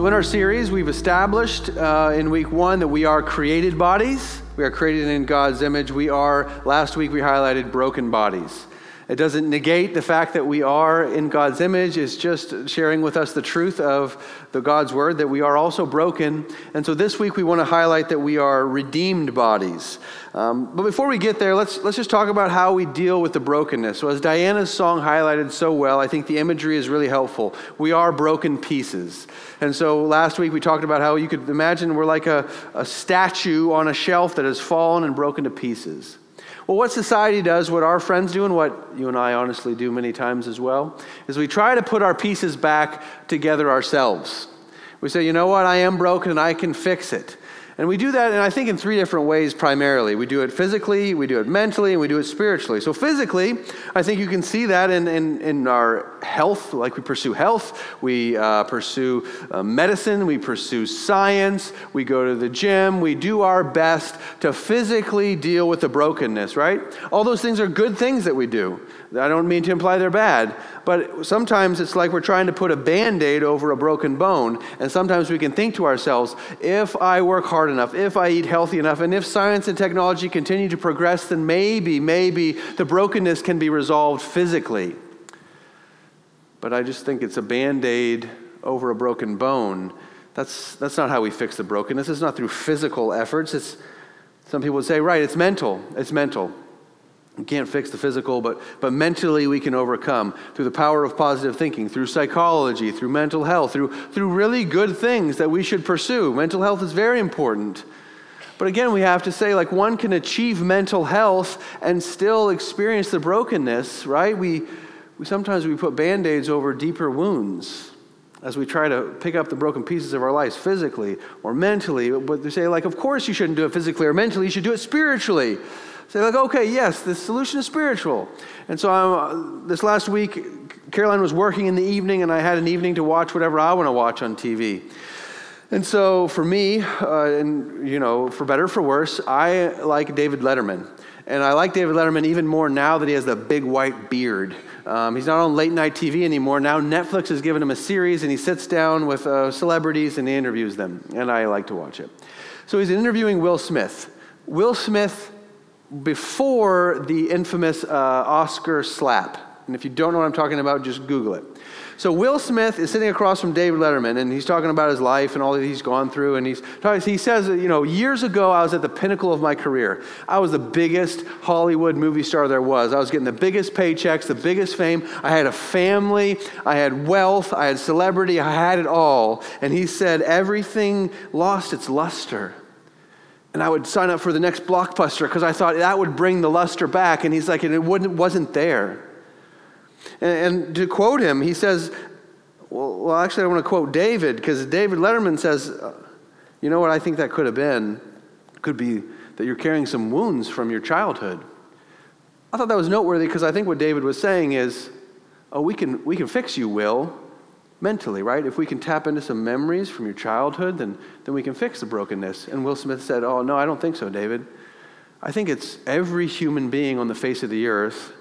So, in our series, we've established uh, in week one that we are created bodies. We are created in God's image. We are, last week, we highlighted broken bodies. It doesn't negate the fact that we are in God's image. It's just sharing with us the truth of the God's word that we are also broken. And so this week we want to highlight that we are redeemed bodies. Um, but before we get there, let's let's just talk about how we deal with the brokenness. So as Diana's song highlighted so well, I think the imagery is really helpful. We are broken pieces. And so last week we talked about how you could imagine we're like a, a statue on a shelf that has fallen and broken to pieces. Well, what society does, what our friends do, and what you and I honestly do many times as well, is we try to put our pieces back together ourselves. We say, you know what, I am broken and I can fix it. And we do that, and I think in three different ways primarily. We do it physically, we do it mentally, and we do it spiritually. So, physically, I think you can see that in, in, in our health, like we pursue health, we uh, pursue uh, medicine, we pursue science, we go to the gym, we do our best to physically deal with the brokenness, right? All those things are good things that we do. I don't mean to imply they're bad, but sometimes it's like we're trying to put a band aid over a broken bone. And sometimes we can think to ourselves, if I work hard enough, if I eat healthy enough, and if science and technology continue to progress, then maybe, maybe the brokenness can be resolved physically. But I just think it's a band aid over a broken bone. That's, that's not how we fix the brokenness. It's not through physical efforts. It's, some people would say, right, it's mental. It's mental. We can't fix the physical, but, but mentally we can overcome through the power of positive thinking, through psychology, through mental health, through, through really good things that we should pursue. Mental health is very important. But again, we have to say, like, one can achieve mental health and still experience the brokenness, right? We, we sometimes we put band-aids over deeper wounds as we try to pick up the broken pieces of our lives physically or mentally. But they say, like, of course you shouldn't do it physically or mentally, you should do it spiritually. Say, like, okay, yes, the solution is spiritual. And so uh, this last week, Caroline was working in the evening, and I had an evening to watch whatever I want to watch on TV. And so for me, uh, and you know, for better or for worse, I like David Letterman. And I like David Letterman even more now that he has the big white beard. Um, he's not on late night TV anymore. Now Netflix has given him a series, and he sits down with uh, celebrities and he interviews them. And I like to watch it. So he's interviewing Will Smith. Will Smith before the infamous uh, Oscar slap. And if you don't know what I'm talking about, just Google it. So Will Smith is sitting across from David Letterman, and he's talking about his life and all that he's gone through. And he's talking, he says, you know, years ago I was at the pinnacle of my career. I was the biggest Hollywood movie star there was. I was getting the biggest paychecks, the biggest fame. I had a family, I had wealth, I had celebrity, I had it all. And he said everything lost its luster. And I would sign up for the next blockbuster because I thought that would bring the luster back. And he's like, and it wasn't there. And, and, to quote him, he says, well, well actually, I want to quote David because David Letterman says, you know what I think that could have been? Could be that you're carrying some wounds from your childhood. I thought that was noteworthy because I think what David was saying is, oh, we can, we can fix you, Will mentally, right? If we can tap into some memories from your childhood, then, then we can fix the brokenness. And Will Smith said, Oh, no, I don't think so, David. I think it's every human being on the face of the earth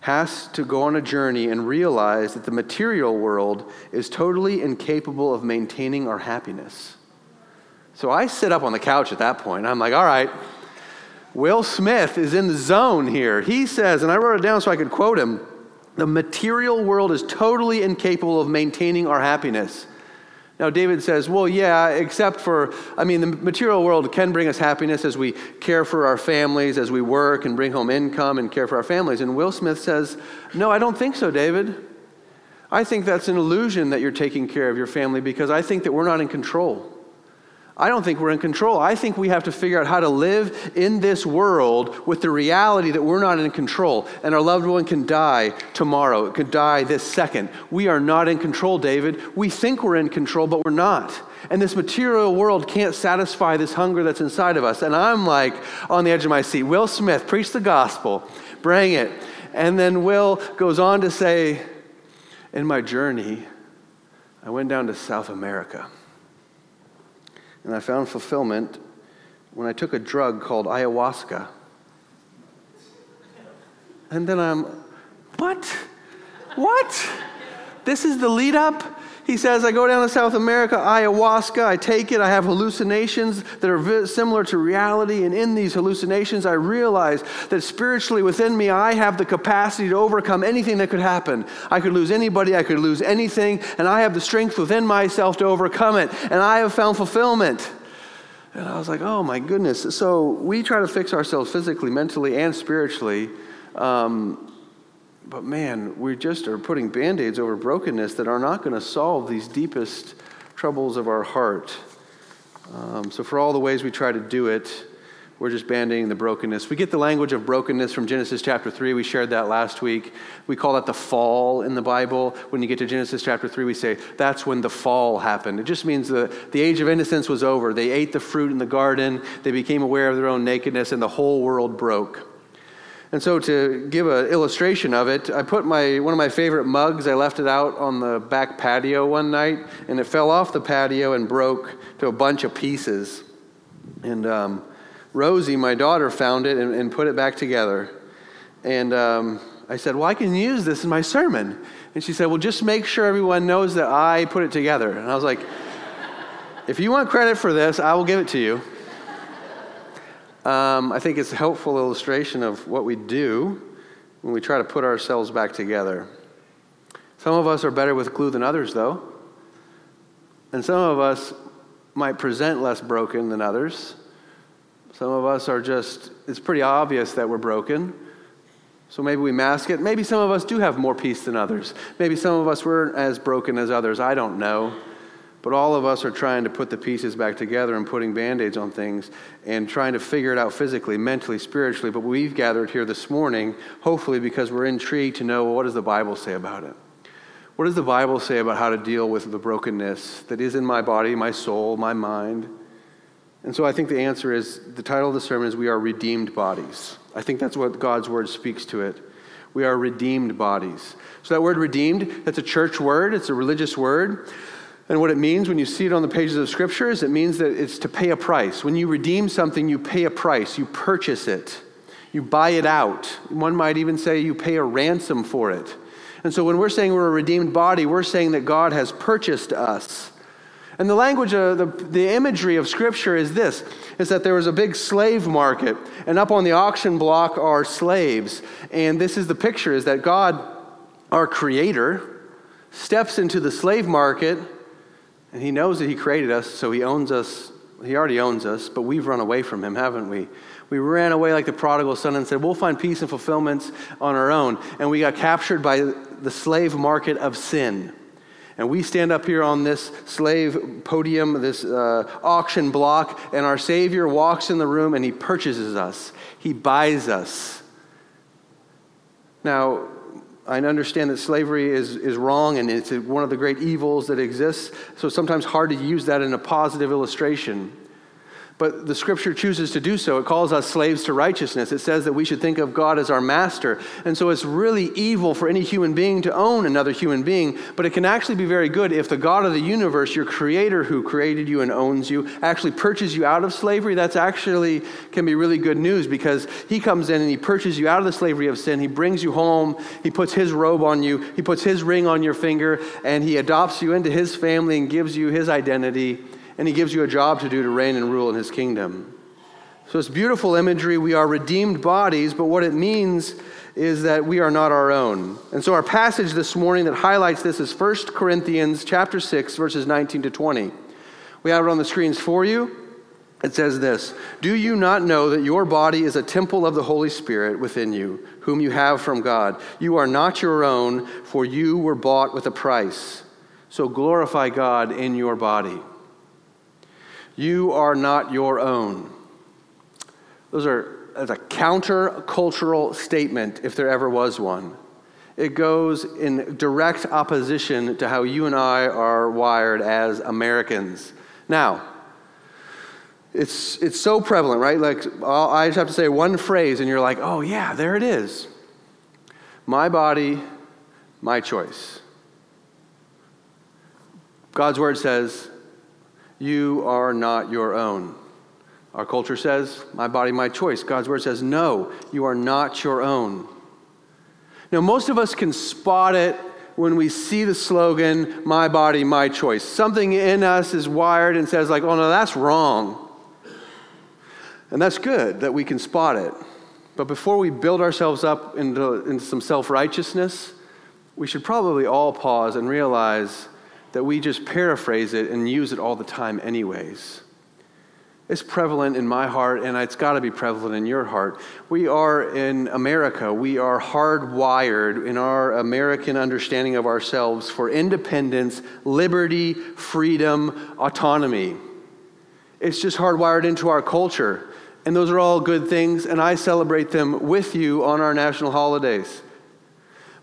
has to go on a journey and realize that the material world is totally incapable of maintaining our happiness. So I sit up on the couch at that point. I'm like, all right, Will Smith is in the zone here. He says, and I wrote it down so I could quote him the material world is totally incapable of maintaining our happiness. Now, David says, well, yeah, except for, I mean, the material world can bring us happiness as we care for our families, as we work and bring home income and care for our families. And Will Smith says, no, I don't think so, David. I think that's an illusion that you're taking care of your family because I think that we're not in control. I don't think we're in control. I think we have to figure out how to live in this world with the reality that we're not in control and our loved one can die tomorrow. It could die this second. We are not in control, David. We think we're in control, but we're not. And this material world can't satisfy this hunger that's inside of us. And I'm like on the edge of my seat. Will Smith, preach the gospel, bring it. And then Will goes on to say, In my journey, I went down to South America. And I found fulfillment when I took a drug called ayahuasca. And then I'm, what? What? This is the lead up? He says, I go down to South America, ayahuasca, I take it, I have hallucinations that are similar to reality. And in these hallucinations, I realize that spiritually within me, I have the capacity to overcome anything that could happen. I could lose anybody, I could lose anything, and I have the strength within myself to overcome it. And I have found fulfillment. And I was like, oh my goodness. So we try to fix ourselves physically, mentally, and spiritually. Um, but man, we just are putting band aids over brokenness that are not going to solve these deepest troubles of our heart. Um, so, for all the ways we try to do it, we're just banding the brokenness. We get the language of brokenness from Genesis chapter 3. We shared that last week. We call that the fall in the Bible. When you get to Genesis chapter 3, we say that's when the fall happened. It just means the, the age of innocence was over. They ate the fruit in the garden, they became aware of their own nakedness, and the whole world broke. And so, to give an illustration of it, I put my, one of my favorite mugs, I left it out on the back patio one night, and it fell off the patio and broke to a bunch of pieces. And um, Rosie, my daughter, found it and, and, put it back together. And um, I said, Well, I can use this in my sermon. And she said, Well, just make sure everyone knows that I put it together. And I was like, If you want credit for this, I will give it to you. Um, I think it's a helpful illustration of what we do when we try to put ourselves back together. Some of us are better with glue than others, though. And some of us might present less broken than others. Some of us are just, it's pretty obvious that we're broken. So maybe we mask it. Maybe some of us do have more peace than others. Maybe some of us weren't as broken as others. I don't know. But all of us are trying to put the pieces back together and putting band aids on things and trying to figure it out physically, mentally, spiritually. But we've gathered here this morning, hopefully, because we're intrigued to know well, what does the Bible say about it? What does the Bible say about how to deal with the brokenness that is in my body, my soul, my mind? And so I think the answer is the title of the sermon is We Are Redeemed Bodies. I think that's what God's word speaks to it. We are redeemed bodies. So that word redeemed, that's a church word, it's a religious word. And what it means when you see it on the pages of Scripture is it means that it's to pay a price. When you redeem something, you pay a price, you purchase it, you buy it out. One might even say you pay a ransom for it. And so when we're saying we're a redeemed body, we're saying that God has purchased us. And the language, of the, the imagery of Scripture is this is that there was a big slave market, and up on the auction block are slaves. And this is the picture is that God, our Creator, steps into the slave market and he knows that he created us, so he owns us. He already owns us, but we've run away from him, haven't we? We ran away like the prodigal son and said, We'll find peace and fulfillment on our own. And we got captured by the slave market of sin. And we stand up here on this slave podium, this uh, auction block, and our Savior walks in the room and he purchases us. He buys us. Now, I understand that slavery is, is wrong and it's one of the great evils that exists, so it's sometimes hard to use that in a positive illustration but the scripture chooses to do so. It calls us slaves to righteousness. It says that we should think of God as our master. And so it's really evil for any human being to own another human being, but it can actually be very good if the God of the universe, your creator who created you and owns you, actually purchases you out of slavery. That's actually can be really good news because he comes in and he purchases you out of the slavery of sin. He brings you home. He puts his robe on you. He puts his ring on your finger and he adopts you into his family and gives you his identity and he gives you a job to do to reign and rule in his kingdom. So it's beautiful imagery. We are redeemed bodies, but what it means is that we are not our own. And so our passage this morning that highlights this is 1 Corinthians chapter 6 verses 19 to 20. We have it on the screens for you. It says this Do you not know that your body is a temple of the Holy Spirit within you, whom you have from God? You are not your own, for you were bought with a price. So glorify God in your body. You are not your own. Those are as a countercultural statement, if there ever was one. It goes in direct opposition to how you and I are wired as Americans. Now, it's, it's so prevalent, right? Like, I just have to say one phrase, and you're like, oh, yeah, there it is. My body, my choice. God's word says, you are not your own. Our culture says, my body, my choice. God's word says, no, you are not your own. Now, most of us can spot it when we see the slogan, My Body, My Choice. Something in us is wired and says, like, oh no, that's wrong. And that's good that we can spot it. But before we build ourselves up into, into some self righteousness, we should probably all pause and realize that we just paraphrase it and use it all the time, anyways. It's prevalent in my heart, and it's got to be prevalent in your heart. We are in America. We are hardwired in our American understanding of ourselves for independence, liberty, freedom, autonomy. It's just hardwired into our culture. And those are all good things, and I celebrate them with you on our national holidays.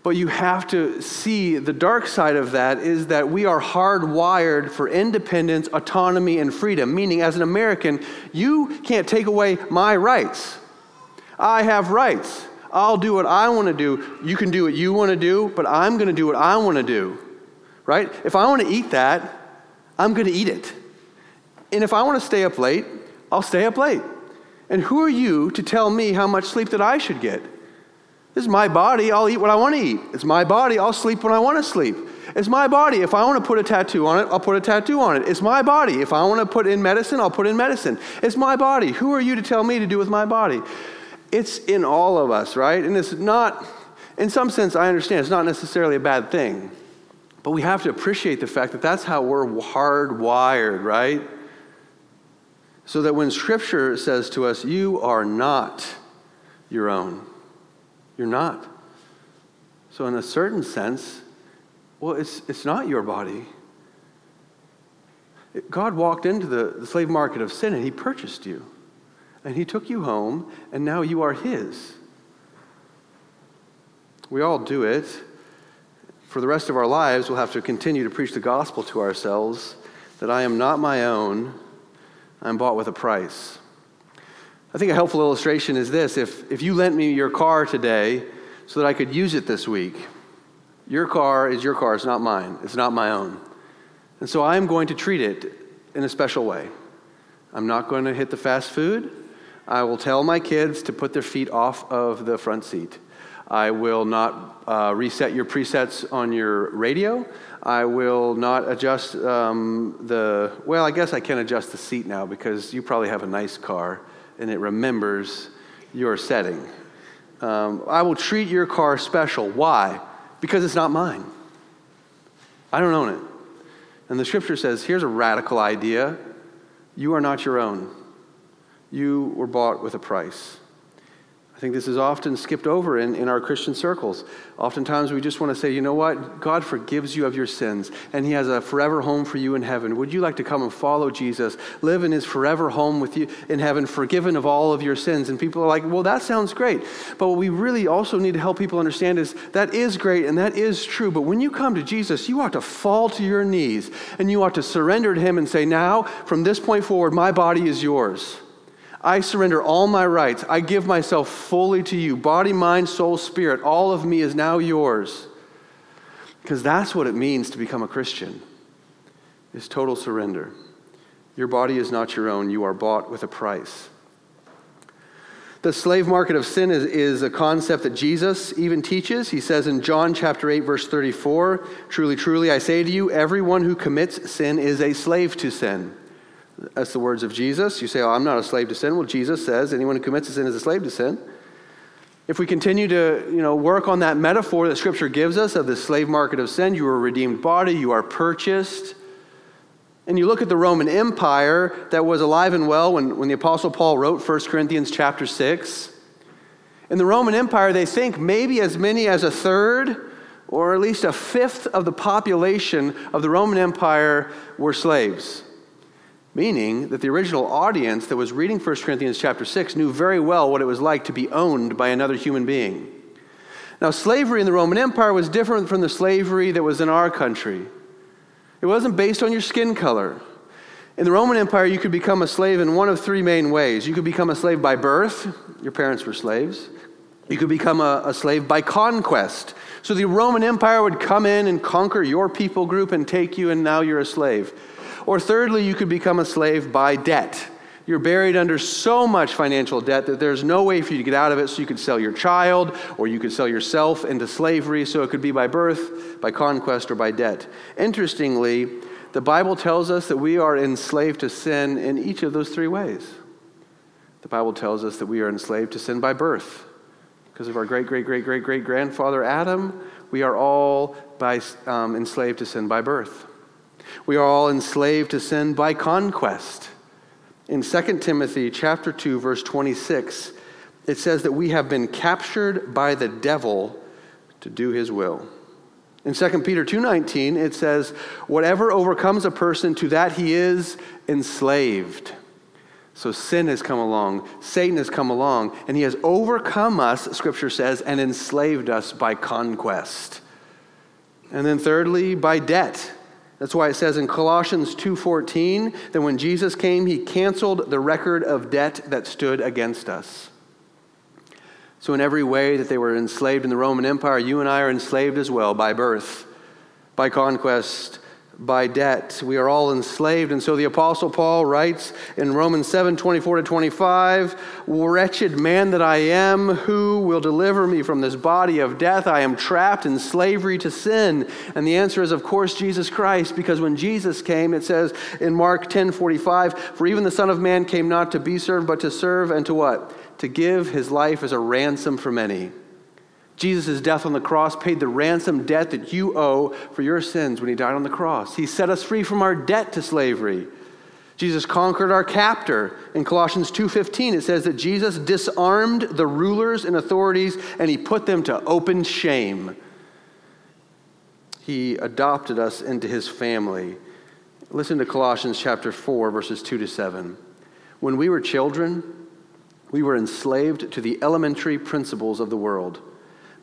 But you have to see the dark side of that is that we are hardwired for independence, autonomy, and freedom. Meaning, as an American, you can't take away my rights. I have rights. I'll do what I want to do. You can do what you want to do, but I'm going to do what I want to do. Right? If I want to eat that, I'm going to eat it. And if I want to stay up late, I'll stay up late. And who are you to tell me how much sleep that I should get? This is my body. I'll eat what I want to eat. It's my body. I'll sleep when I want to sleep. It's my body. If I want to put a tattoo on it, I'll put a tattoo on it. It's my body. If I want to put in medicine, I'll put in medicine. It's my body. Who are you to tell me to do with my body? It's in all of us, right? And it's not, in some sense, I understand it's not necessarily a bad thing. But we have to appreciate the fact that that's how we're hardwired, right? So that when Scripture says to us, you are not your own you're not. So, in a certain sense, well, it's, it's not your body. God walked into the, the slave market of sin and He purchased you. And He took you home, and now you are His. We all do it. For the rest of our lives, we'll have to continue to preach the gospel to ourselves that I am not my own, I'm bought with a price. I think a helpful illustration is this if, if you lent me your car today so that I could use it this week, your car is your car, it's not mine, it's not my own. And so I'm going to treat it in a special way. I'm not going to hit the fast food. I will tell my kids to put their feet off of the front seat. I will not uh, reset your presets on your radio. I will not adjust um, the, well, I guess I can adjust the seat now because you probably have a nice car and it remembers your setting. Um, I will treat your car special. Why? Because it's not mine. I don't own it. And the scripture says here's a radical idea you are not your own, you were bought with a price. I think this is often skipped over in, in our Christian circles. Oftentimes we just want to say, you know what? God forgives you of your sins, and He has a forever home for you in heaven. Would you like to come and follow Jesus, live in His forever home with you in heaven, forgiven of all of your sins? And people are like, well, that sounds great. But what we really also need to help people understand is that is great and that is true. But when you come to Jesus, you ought to fall to your knees and you ought to surrender to Him and say, now, from this point forward, my body is yours. I surrender all my rights. I give myself fully to you. Body, mind, soul, spirit, all of me is now yours. Because that's what it means to become a Christian. Is total surrender. Your body is not your own. You are bought with a price. The slave market of sin is, is a concept that Jesus even teaches. He says in John chapter 8, verse 34, Truly, truly, I say to you, everyone who commits sin is a slave to sin. That's the words of Jesus. You say, Oh, I'm not a slave to sin. Well, Jesus says anyone who commits a sin is a slave to sin. If we continue to you know, work on that metaphor that Scripture gives us of the slave market of sin, you are a redeemed body, you are purchased. And you look at the Roman Empire that was alive and well when, when the Apostle Paul wrote 1 Corinthians chapter 6. In the Roman Empire, they think maybe as many as a third or at least a fifth of the population of the Roman Empire were slaves meaning that the original audience that was reading 1 Corinthians chapter 6 knew very well what it was like to be owned by another human being. Now, slavery in the Roman Empire was different from the slavery that was in our country. It wasn't based on your skin color. In the Roman Empire, you could become a slave in one of three main ways. You could become a slave by birth, your parents were slaves. You could become a, a, slave by conquest. So the Roman Empire would come in and conquer your people group and take you, and now you're a slave. Or thirdly, you could become a slave by debt. You're buried under so much financial debt that there's no way for you to get out of it. So you could sell your child or you could sell yourself into slavery. So it could be by birth, by conquest, or by debt. Interestingly, the Bible tells us that we are enslaved to sin in each of those three ways. The Bible tells us that we are enslaved to sin by birth. Because of our great, great, great, great, great grandfather Adam, we are all by, um, enslaved to sin by birth. We are all enslaved to sin by conquest. In 2 Timothy chapter 2 verse 26, it says that we have been captured by the devil to do his will. In 2 Peter 2:19 it says whatever overcomes a person to that he is enslaved. So sin has come along, Satan has come along, and he has overcome us, scripture says, and enslaved us by conquest. And then thirdly, by debt. That's why it says in Colossians 2:14 that when Jesus came, he canceled the record of debt that stood against us. So in every way that they were enslaved in the Roman Empire, you and I are enslaved as well by birth, by conquest, by debt. We are all enslaved. And so the Apostle Paul writes in Romans 7 24 to 25 Wretched man that I am, who will deliver me from this body of death? I am trapped in slavery to sin. And the answer is, of course, Jesus Christ, because when Jesus came, it says in Mark 10 45, For even the Son of Man came not to be served, but to serve and to what? To give his life as a ransom for many. Jesus' death on the cross paid the ransom debt that you owe for your sins when he died on the cross. He set us free from our debt to slavery. Jesus conquered our captor. In Colossians 2:15 it says that Jesus disarmed the rulers and authorities and he put them to open shame. He adopted us into his family. Listen to Colossians chapter 4 verses 2 to 7. When we were children, we were enslaved to the elementary principles of the world.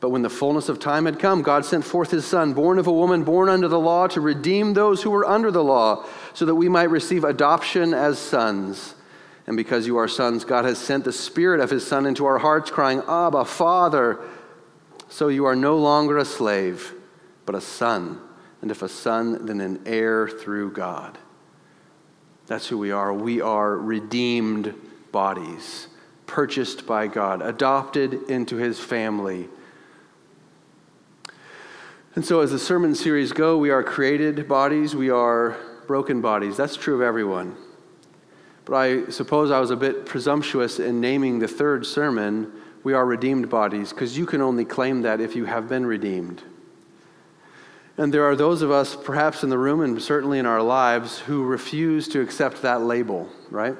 But when the fullness of time had come, God sent forth his Son, born of a woman, born under the law, to redeem those who were under the law, so that we might receive adoption as sons. And because you are sons, God has sent the Spirit of his Son into our hearts, crying, Abba, Father. So you are no longer a slave, but a son. And if a son, then an heir through God. That's who we are. We are redeemed bodies, purchased by God, adopted into his family and so, as the sermon series go, we are created bodies, we are broken bodies. That's true of everyone. But I suppose I was a bit presumptuous in naming the third sermon, We Are Redeemed Bodies, because you can only claim that if you have been redeemed. And there are those of us, perhaps in the room and certainly in our lives, who refuse to accept that label, right?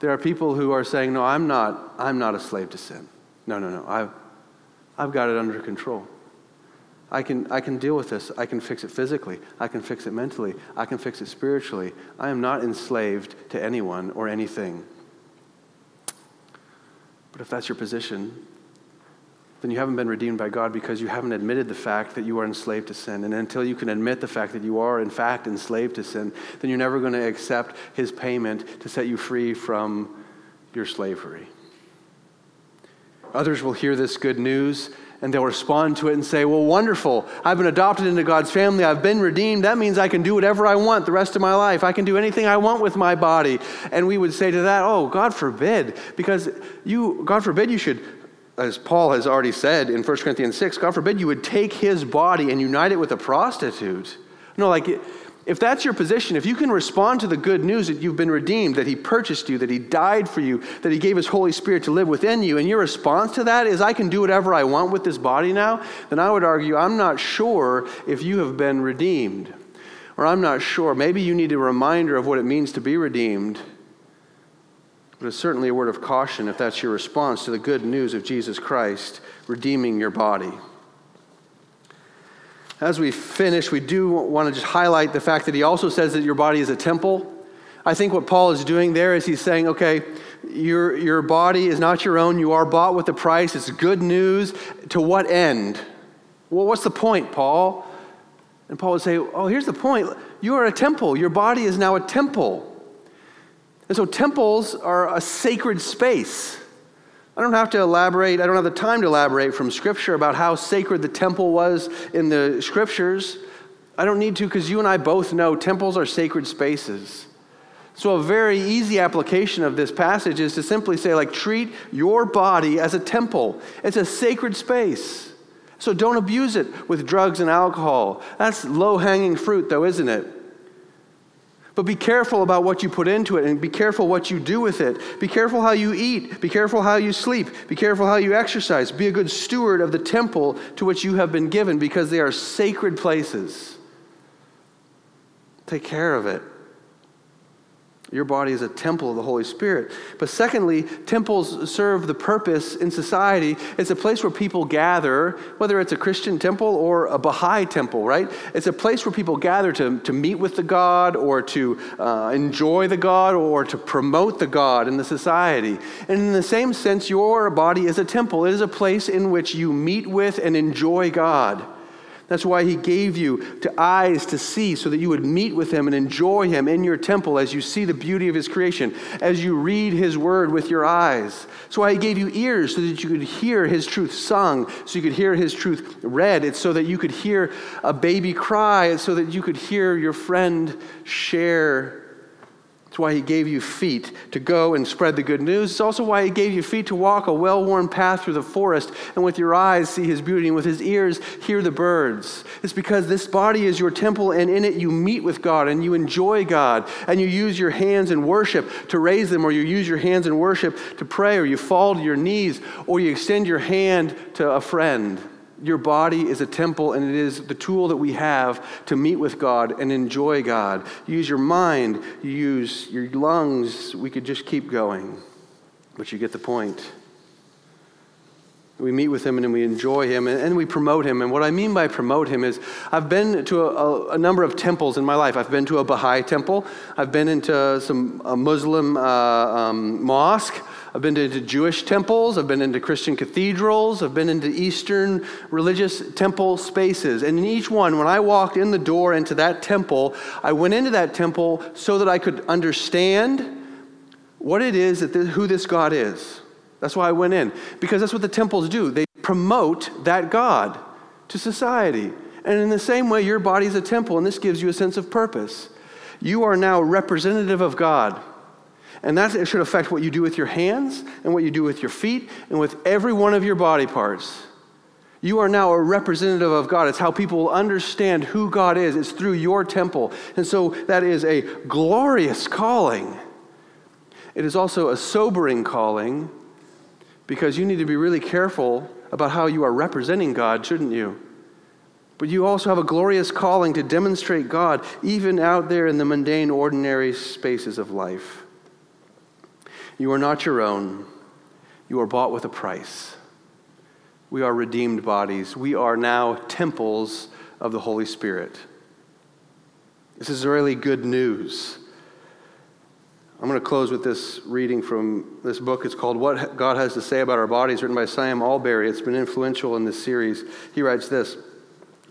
There are people who are saying, No, I'm not, I'm not a slave to sin. No, no, no. I've, I've got it under control. I can, I can deal with this. I can fix it physically. I can fix it mentally. I can fix it spiritually. I am not enslaved to anyone or anything. But if that's your position, then you haven't been redeemed by God because you haven't admitted the fact that you are enslaved to sin. And until you can admit the fact that you are, in fact, enslaved to sin, then you're never going to accept His payment to set you free from your slavery. Others will hear this good news and they'll respond to it and say, Well, wonderful. I've been adopted into God's family. I've been redeemed. That means I can do whatever I want the rest of my life. I can do anything I want with my body. And we would say to that, Oh, God forbid. Because you, God forbid, you should, as Paul has already said in 1 Corinthians 6, God forbid you would take his body and unite it with a prostitute. No, like if that's your position, if you can respond to the good news that you've been redeemed, that He purchased you, that He died for you, that He gave His Holy Spirit to live within you, and your response to that is, I can do whatever I want with this body now, then I would argue, I'm not sure if you have been redeemed. Or I'm not sure. Maybe you need a reminder of what it means to be redeemed. But it's certainly a word of caution if that's your response to the good news of Jesus Christ redeeming your body. As we finish, we do want to just highlight the fact that he also says that your body is a temple. I think what Paul is doing there is he's saying, okay, your, your body is not your own. You are bought with a price. It's good news. To what end? Well, what's the point, Paul? And Paul would say, oh, here's the point. You are a temple. Your body is now a temple. And so temples are a sacred space. I don't have to elaborate, I don't have the time to elaborate from Scripture about how sacred the temple was in the Scriptures. I don't need to because you and I both know temples are sacred spaces. So, a very easy application of this passage is to simply say, like, treat your body as a temple. It's a sacred space. So, don't abuse it with drugs and alcohol. That's low hanging fruit, though, isn't it? But be careful about what you put into it and be careful what you do with it. Be careful how you eat. Be careful how you sleep. Be careful how you exercise. Be a good steward of the temple to which you have been given because they are sacred places. Take care of it. Your body is a temple of the Holy Spirit. But secondly, temples serve the purpose in society. It's a place where people gather, whether it's a Christian temple or a Baha'i temple, right? It's a place where people gather to, to meet with the God or to uh, enjoy the God or to promote the God in the society. And in the same sense, your body is a temple. It is a place in which you meet with and enjoy God. That's why he gave you to eyes to see so that you would meet with him and enjoy him in your temple as you see the beauty of his creation, as you read his word with your eyes. That's why he gave you ears so that you could hear his truth sung, so you could hear his truth read. It's so that you could hear a baby cry, it's so that you could hear your friend share it's why he gave you feet to go and spread the good news. It's also why he gave you feet to walk a well worn path through the forest and with your eyes see his beauty and with his ears hear the birds. It's because this body is your temple and in it you meet with God and you enjoy God and you use your hands in worship to raise them or you use your hands in worship to pray or you fall to your knees or you extend your hand to a friend. Your body is a temple, and it is the tool that we have to meet with God and enjoy God. You use your mind, you use your lungs. We could just keep going, but you get the point. We meet with him and we enjoy him and, we promote him. And what I mean by promote him is I've been to a, a, a number of temples in my life. I've been to a Baha'i temple, I've been into some Muslim uh, um, mosque. I've been into Jewish temples, I've been into Christian cathedrals, I've been into Eastern religious temple spaces. And in each one, when I walked in the door into that temple, I went into that temple so that I could understand what it is that this, who this God is. That's why I went in, because that's what the temples do. They promote that God to society. And in the same way, your body is a temple, and this gives you a sense of purpose. You are now representative of God. And that should affect what you do with your hands and what you do with your feet and with every one of your body parts. You are now a representative of God. It's how people will understand who God is. It's through your temple. And so that is a glorious calling. It is also a sobering calling because you need to be really careful about how you are representing God, shouldn't you? But you also have a glorious calling to demonstrate God even out there in the mundane, ordinary spaces of life. You are not your own. You are bought with a price. We are redeemed bodies. We are now temples of the Holy Spirit. This is really good news. I'm going to close with this reading from this book. It's called What God Has to Say About Our Bodies, written by Sam Allberry. It's been influential in this series. He writes this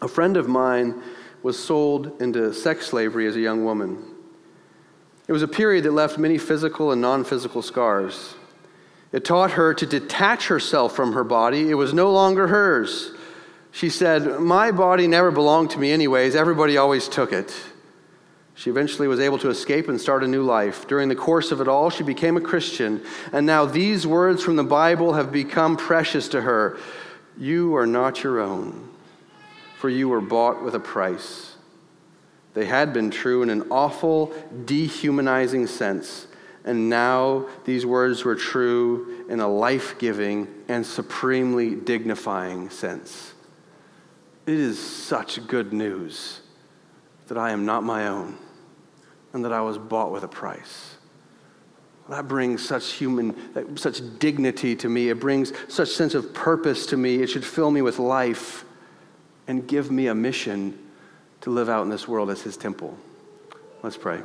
A friend of mine was sold into sex slavery as a young woman. It was a period that left many physical and non physical scars. It taught her to detach herself from her body, it was no longer hers. She said, My body never belonged to me, anyways. Everybody always took it. She eventually was able to escape and start a new life. During the course of it all, she became a Christian. And now these words from the Bible have become precious to her You are not your own, for you were bought with a price. They had been true in an awful, dehumanizing sense. And now these words were true in a life giving and supremely dignifying sense. It is such good news that I am not my own and that I was bought with a price. That brings such human, such dignity to me. It brings such sense of purpose to me. It should fill me with life and give me a mission to live out in this world as his temple. Let's pray.